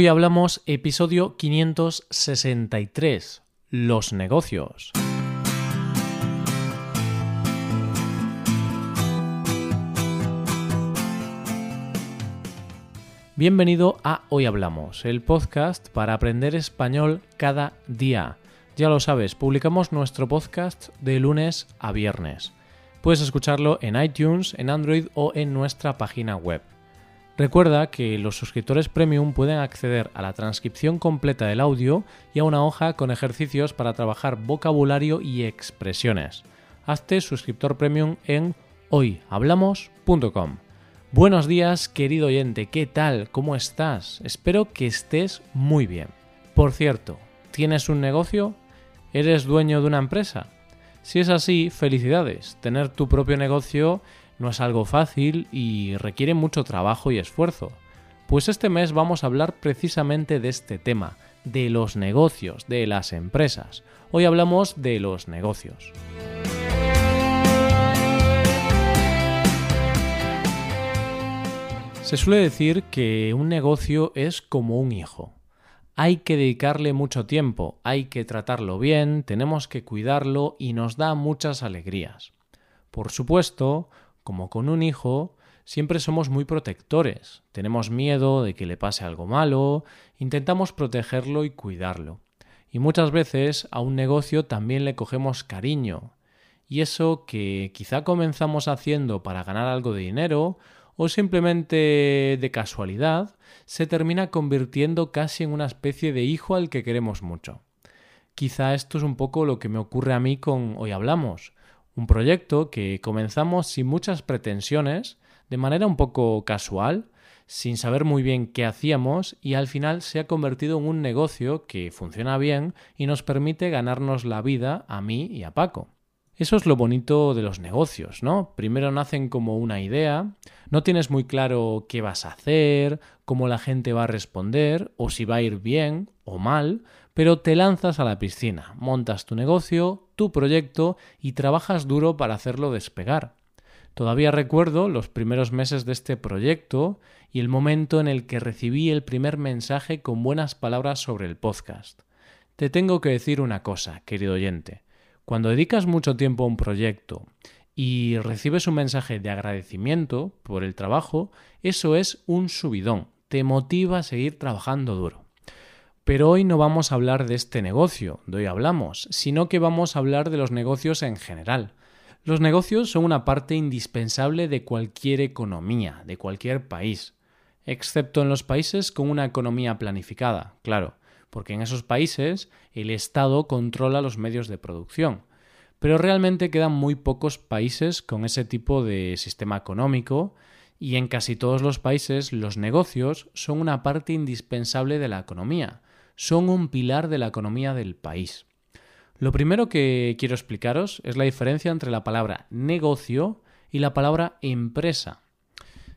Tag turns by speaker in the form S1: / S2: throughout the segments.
S1: Hoy hablamos episodio 563, los negocios. Bienvenido a Hoy Hablamos, el podcast para aprender español cada día. Ya lo sabes, publicamos nuestro podcast de lunes a viernes. Puedes escucharlo en iTunes, en Android o en nuestra página web. Recuerda que los suscriptores premium pueden acceder a la transcripción completa del audio y a una hoja con ejercicios para trabajar vocabulario y expresiones. Hazte suscriptor premium en hoyhablamos.com. Buenos días, querido oyente, ¿qué tal? ¿Cómo estás? Espero que estés muy bien. Por cierto, ¿tienes un negocio? ¿Eres dueño de una empresa? Si es así, felicidades. Tener tu propio negocio no es algo fácil y requiere mucho trabajo y esfuerzo. Pues este mes vamos a hablar precisamente de este tema, de los negocios, de las empresas. Hoy hablamos de los negocios. Se suele decir que un negocio es como un hijo. Hay que dedicarle mucho tiempo, hay que tratarlo bien, tenemos que cuidarlo y nos da muchas alegrías. Por supuesto, como con un hijo, siempre somos muy protectores, tenemos miedo de que le pase algo malo, intentamos protegerlo y cuidarlo. Y muchas veces a un negocio también le cogemos cariño. Y eso que quizá comenzamos haciendo para ganar algo de dinero o simplemente de casualidad, se termina convirtiendo casi en una especie de hijo al que queremos mucho. Quizá esto es un poco lo que me ocurre a mí con Hoy Hablamos, un proyecto que comenzamos sin muchas pretensiones, de manera un poco casual, sin saber muy bien qué hacíamos y al final se ha convertido en un negocio que funciona bien y nos permite ganarnos la vida a mí y a Paco. Eso es lo bonito de los negocios, ¿no? Primero nacen como una idea, no tienes muy claro qué vas a hacer, cómo la gente va a responder, o si va a ir bien o mal, pero te lanzas a la piscina, montas tu negocio, tu proyecto y trabajas duro para hacerlo despegar. Todavía recuerdo los primeros meses de este proyecto y el momento en el que recibí el primer mensaje con buenas palabras sobre el podcast. Te tengo que decir una cosa, querido oyente. Cuando dedicas mucho tiempo a un proyecto y recibes un mensaje de agradecimiento por el trabajo, eso es un subidón, te motiva a seguir trabajando duro. Pero hoy no vamos a hablar de este negocio, de hoy hablamos, sino que vamos a hablar de los negocios en general. Los negocios son una parte indispensable de cualquier economía, de cualquier país, excepto en los países con una economía planificada, claro porque en esos países el Estado controla los medios de producción. Pero realmente quedan muy pocos países con ese tipo de sistema económico y en casi todos los países los negocios son una parte indispensable de la economía, son un pilar de la economía del país. Lo primero que quiero explicaros es la diferencia entre la palabra negocio y la palabra empresa.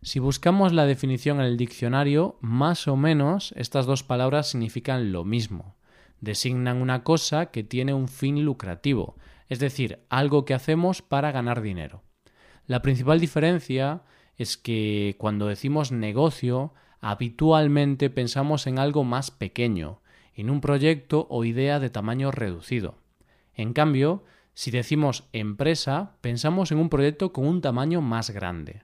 S1: Si buscamos la definición en el diccionario, más o menos estas dos palabras significan lo mismo. Designan una cosa que tiene un fin lucrativo, es decir, algo que hacemos para ganar dinero. La principal diferencia es que cuando decimos negocio, habitualmente pensamos en algo más pequeño, en un proyecto o idea de tamaño reducido. En cambio, si decimos empresa, pensamos en un proyecto con un tamaño más grande.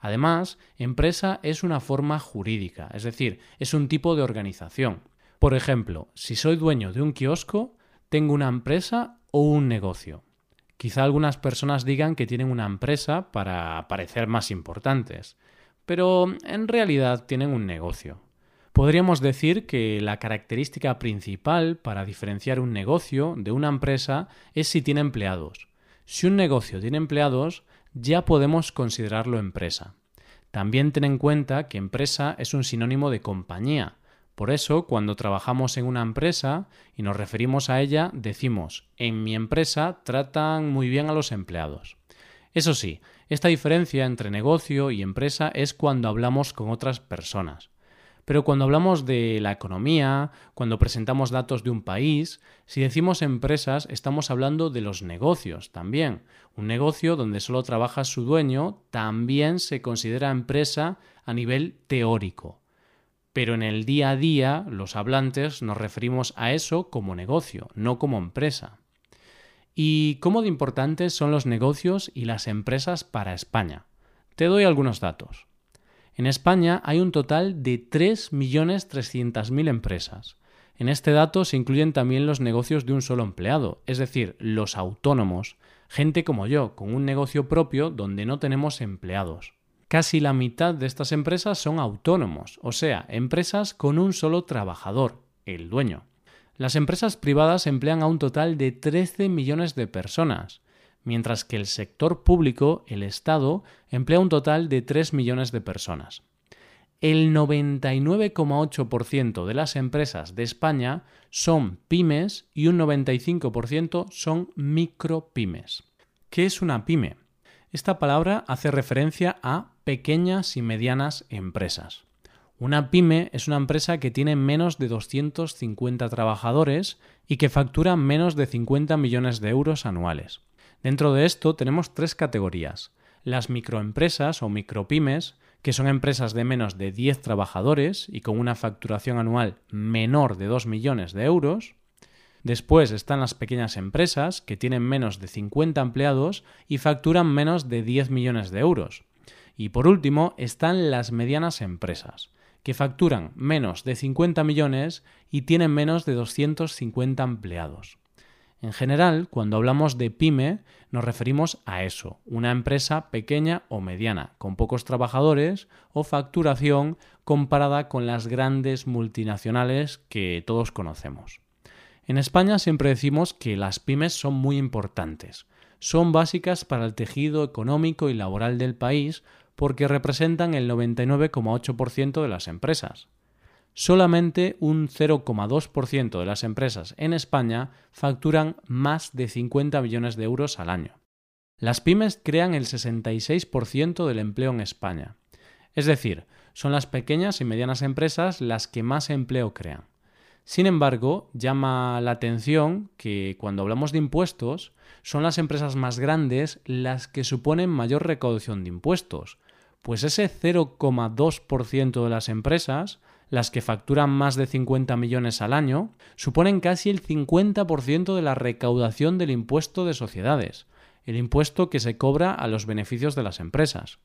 S1: Además, empresa es una forma jurídica, es decir, es un tipo de organización. Por ejemplo, si soy dueño de un kiosco, tengo una empresa o un negocio. Quizá algunas personas digan que tienen una empresa para parecer más importantes, pero en realidad tienen un negocio. Podríamos decir que la característica principal para diferenciar un negocio de una empresa es si tiene empleados. Si un negocio tiene empleados, ya podemos considerarlo empresa. También ten en cuenta que empresa es un sinónimo de compañía. Por eso, cuando trabajamos en una empresa y nos referimos a ella, decimos en mi empresa tratan muy bien a los empleados. Eso sí, esta diferencia entre negocio y empresa es cuando hablamos con otras personas. Pero cuando hablamos de la economía, cuando presentamos datos de un país, si decimos empresas, estamos hablando de los negocios también. Un negocio donde solo trabaja su dueño también se considera empresa a nivel teórico. pero en el día a día los hablantes nos referimos a eso como negocio, no como empresa. ¿Y cómo de importantes son los negocios y las empresas para España? Te doy algunos datos. En España hay un total de 3.300.000 empresas. En este dato se incluyen también los negocios de un solo empleado, es decir, los autónomos, gente como yo, con un negocio propio donde no tenemos empleados. Casi la mitad de estas empresas son autónomos, o sea, empresas con un solo trabajador, el dueño. Las empresas privadas emplean a un total de 13 millones de personas, mientras que el sector público, el Estado, emplea un total de 3 millones de personas. El 99,8% de las empresas de España son pymes y un 95% son micropymes. ¿Qué es una pyme? Esta palabra hace referencia a pequeñas y medianas empresas. Una pyme es una empresa que tiene menos de 250 trabajadores y que factura menos de 50 millones de euros anuales. Dentro de esto tenemos tres categorías. Las microempresas o micropymes, que son empresas de menos de 10 trabajadores y con una facturación anual menor de 2 millones de euros. Después están las pequeñas empresas, que tienen menos de 50 empleados y facturan menos de 10 millones de euros. Y por último están las medianas empresas, que facturan menos de 50 millones y tienen menos de 250 empleados. En general, cuando hablamos de pyme, nos referimos a eso, una empresa pequeña o mediana, con pocos trabajadores o facturación comparada con las grandes multinacionales que todos conocemos. En España siempre decimos que las pymes son muy importantes. Son básicas para el tejido económico y laboral del país porque representan el 99,8% de las empresas solamente un 0,2% de las empresas en España facturan más de 50 millones de euros al año. Las pymes crean el 66% del empleo en España. Es decir, son las pequeñas y medianas empresas las que más empleo crean. Sin embargo, llama la atención que cuando hablamos de impuestos, son las empresas más grandes las que suponen mayor recaudación de impuestos, pues ese 0,2% de las empresas las que facturan más de 50 millones al año, suponen casi el 50% de la recaudación del impuesto de sociedades, el impuesto que se cobra a los beneficios de las empresas.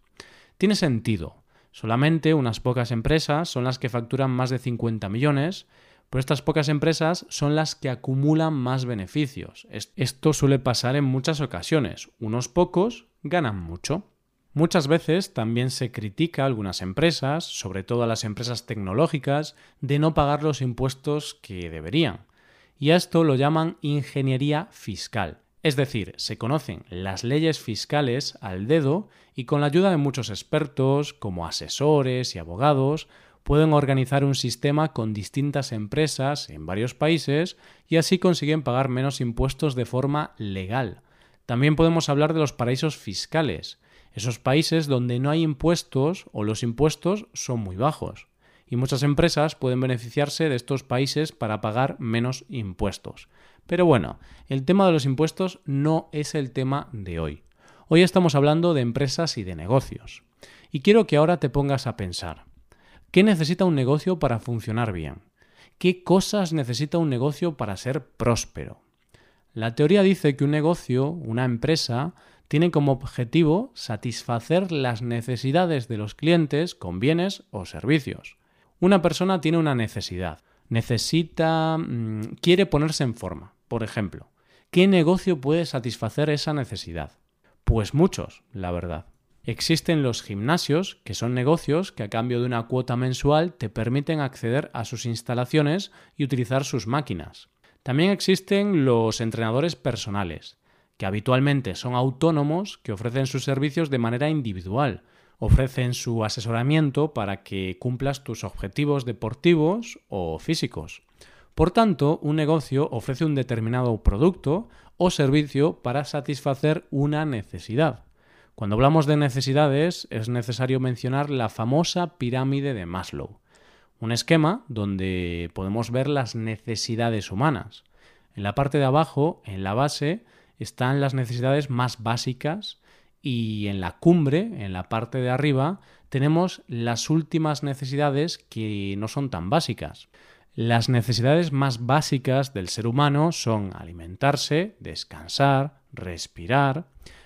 S1: Tiene sentido. Solamente unas pocas empresas son las que facturan más de 50 millones, pero estas pocas empresas son las que acumulan más beneficios. Esto suele pasar en muchas ocasiones. Unos pocos ganan mucho. Muchas veces también se critica a algunas empresas, sobre todo a las empresas tecnológicas, de no pagar los impuestos que deberían. Y a esto lo llaman ingeniería fiscal. Es decir, se conocen las leyes fiscales al dedo y con la ayuda de muchos expertos, como asesores y abogados, pueden organizar un sistema con distintas empresas en varios países y así consiguen pagar menos impuestos de forma legal. También podemos hablar de los paraísos fiscales, esos países donde no hay impuestos o los impuestos son muy bajos. Y muchas empresas pueden beneficiarse de estos países para pagar menos impuestos. Pero bueno, el tema de los impuestos no es el tema de hoy. Hoy estamos hablando de empresas y de negocios. Y quiero que ahora te pongas a pensar. ¿Qué necesita un negocio para funcionar bien? ¿Qué cosas necesita un negocio para ser próspero? La teoría dice que un negocio, una empresa, tiene como objetivo satisfacer las necesidades de los clientes con bienes o servicios. Una persona tiene una necesidad, necesita, mm, quiere ponerse en forma, por ejemplo. ¿Qué negocio puede satisfacer esa necesidad? Pues muchos, la verdad. Existen los gimnasios, que son negocios que a cambio de una cuota mensual te permiten acceder a sus instalaciones y utilizar sus máquinas. También existen los entrenadores personales, que habitualmente son autónomos que ofrecen sus servicios de manera individual, ofrecen su asesoramiento para que cumplas tus objetivos deportivos o físicos. Por tanto, un negocio ofrece un determinado producto o servicio para satisfacer una necesidad. Cuando hablamos de necesidades es necesario mencionar la famosa pirámide de Maslow, un esquema donde podemos ver las necesidades humanas. En la parte de abajo, en la base, están las necesidades más básicas y en la cumbre, en la parte de arriba, tenemos las últimas necesidades que no son tan básicas. Las necesidades más básicas del ser humano son alimentarse, descansar, respirar.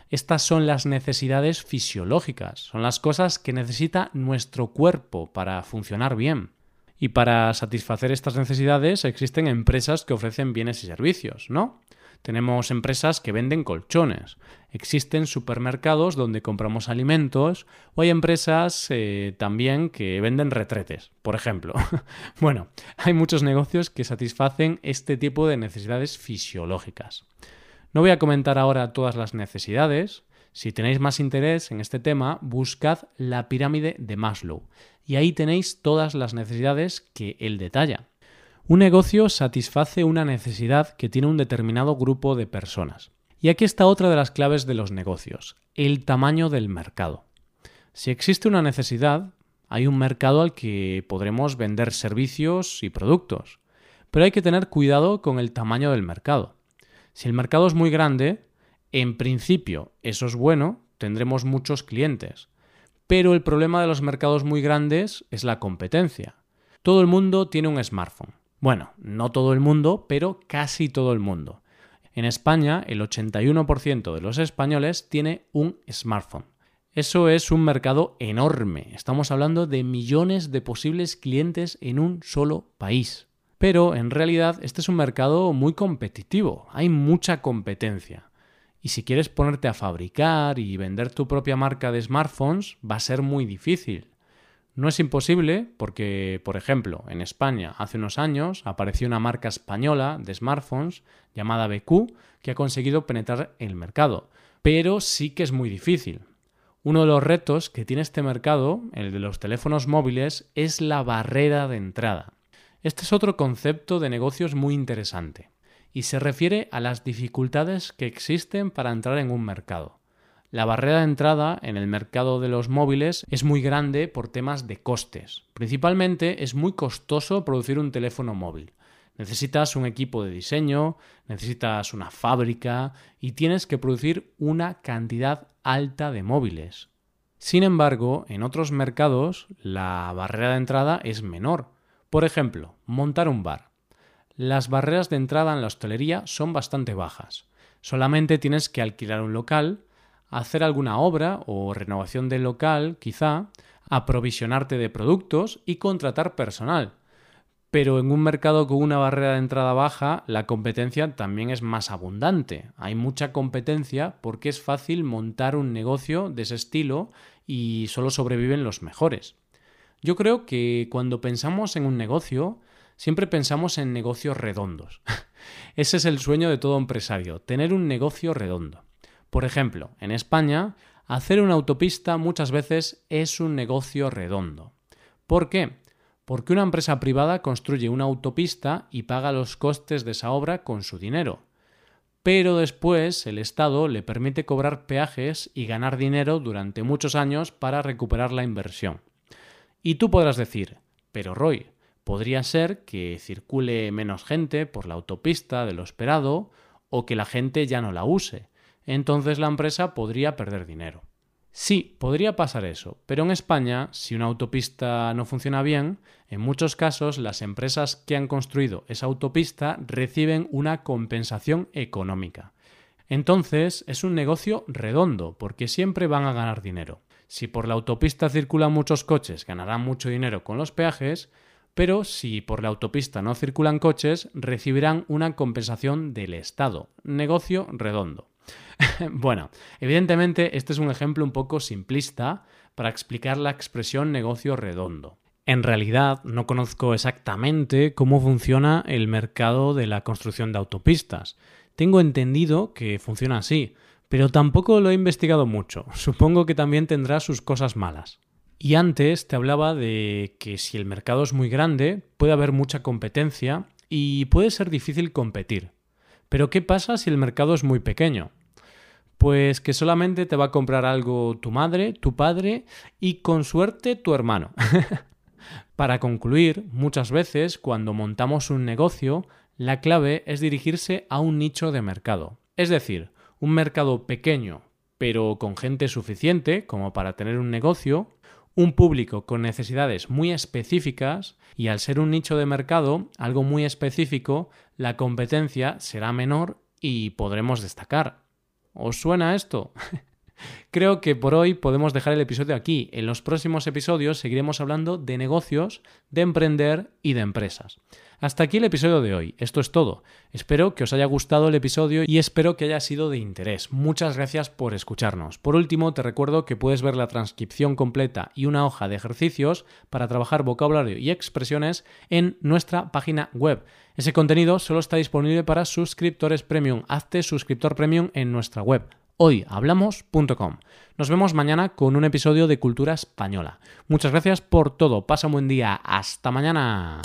S1: Estas son las necesidades fisiológicas, son las cosas que necesita nuestro cuerpo para funcionar bien. Y para satisfacer estas necesidades existen empresas que ofrecen bienes y servicios, ¿no? Tenemos empresas que venden colchones, existen supermercados donde compramos alimentos o hay empresas eh, también que venden retretes, por ejemplo. bueno, hay muchos negocios que satisfacen este tipo de necesidades fisiológicas. No voy a comentar ahora todas las necesidades. Si tenéis más interés en este tema, buscad la pirámide de Maslow y ahí tenéis todas las necesidades que él detalla. Un negocio satisface una necesidad que tiene un determinado grupo de personas. Y aquí está otra de las claves de los negocios, el tamaño del mercado. Si existe una necesidad, hay un mercado al que podremos vender servicios y productos. Pero hay que tener cuidado con el tamaño del mercado. Si el mercado es muy grande, en principio eso es bueno, tendremos muchos clientes. Pero el problema de los mercados muy grandes es la competencia. Todo el mundo tiene un smartphone. Bueno, no todo el mundo, pero casi todo el mundo. En España, el 81% de los españoles tiene un smartphone. Eso es un mercado enorme. Estamos hablando de millones de posibles clientes en un solo país. Pero en realidad este es un mercado muy competitivo. Hay mucha competencia. Y si quieres ponerte a fabricar y vender tu propia marca de smartphones, va a ser muy difícil. No es imposible porque, por ejemplo, en España hace unos años apareció una marca española de smartphones llamada BQ que ha conseguido penetrar el mercado, pero sí que es muy difícil. Uno de los retos que tiene este mercado, el de los teléfonos móviles, es la barrera de entrada. Este es otro concepto de negocios muy interesante y se refiere a las dificultades que existen para entrar en un mercado. La barrera de entrada en el mercado de los móviles es muy grande por temas de costes. Principalmente es muy costoso producir un teléfono móvil. Necesitas un equipo de diseño, necesitas una fábrica y tienes que producir una cantidad alta de móviles. Sin embargo, en otros mercados la barrera de entrada es menor. Por ejemplo, montar un bar. Las barreras de entrada en la hostelería son bastante bajas. Solamente tienes que alquilar un local, hacer alguna obra o renovación del local, quizá, aprovisionarte de productos y contratar personal. Pero en un mercado con una barrera de entrada baja, la competencia también es más abundante. Hay mucha competencia porque es fácil montar un negocio de ese estilo y solo sobreviven los mejores. Yo creo que cuando pensamos en un negocio, siempre pensamos en negocios redondos. Ese es el sueño de todo empresario, tener un negocio redondo. Por ejemplo, en España, hacer una autopista muchas veces es un negocio redondo. ¿Por qué? Porque una empresa privada construye una autopista y paga los costes de esa obra con su dinero. Pero después el Estado le permite cobrar peajes y ganar dinero durante muchos años para recuperar la inversión. Y tú podrás decir, pero Roy, podría ser que circule menos gente por la autopista de lo esperado o que la gente ya no la use entonces la empresa podría perder dinero. Sí, podría pasar eso, pero en España, si una autopista no funciona bien, en muchos casos las empresas que han construido esa autopista reciben una compensación económica. Entonces es un negocio redondo, porque siempre van a ganar dinero. Si por la autopista circulan muchos coches, ganarán mucho dinero con los peajes, pero si por la autopista no circulan coches, recibirán una compensación del Estado. Negocio redondo. bueno, evidentemente este es un ejemplo un poco simplista para explicar la expresión negocio redondo. En realidad no conozco exactamente cómo funciona el mercado de la construcción de autopistas. Tengo entendido que funciona así, pero tampoco lo he investigado mucho. Supongo que también tendrá sus cosas malas. Y antes te hablaba de que si el mercado es muy grande, puede haber mucha competencia y puede ser difícil competir. Pero ¿qué pasa si el mercado es muy pequeño? Pues que solamente te va a comprar algo tu madre, tu padre y con suerte tu hermano. Para concluir, muchas veces cuando montamos un negocio, la clave es dirigirse a un nicho de mercado. Es decir, un mercado pequeño, pero con gente suficiente como para tener un negocio, un público con necesidades muy específicas y al ser un nicho de mercado, algo muy específico, la competencia será menor y podremos destacar. ¿Os suena esto? Creo que por hoy podemos dejar el episodio aquí. En los próximos episodios seguiremos hablando de negocios, de emprender y de empresas. Hasta aquí el episodio de hoy. Esto es todo. Espero que os haya gustado el episodio y espero que haya sido de interés. Muchas gracias por escucharnos. Por último, te recuerdo que puedes ver la transcripción completa y una hoja de ejercicios para trabajar vocabulario y expresiones en nuestra página web. Ese contenido solo está disponible para suscriptores premium. Hazte suscriptor premium en nuestra web hoyhablamos.com. Nos vemos mañana con un episodio de Cultura Española. Muchas gracias por todo. Pasa un buen día. Hasta mañana.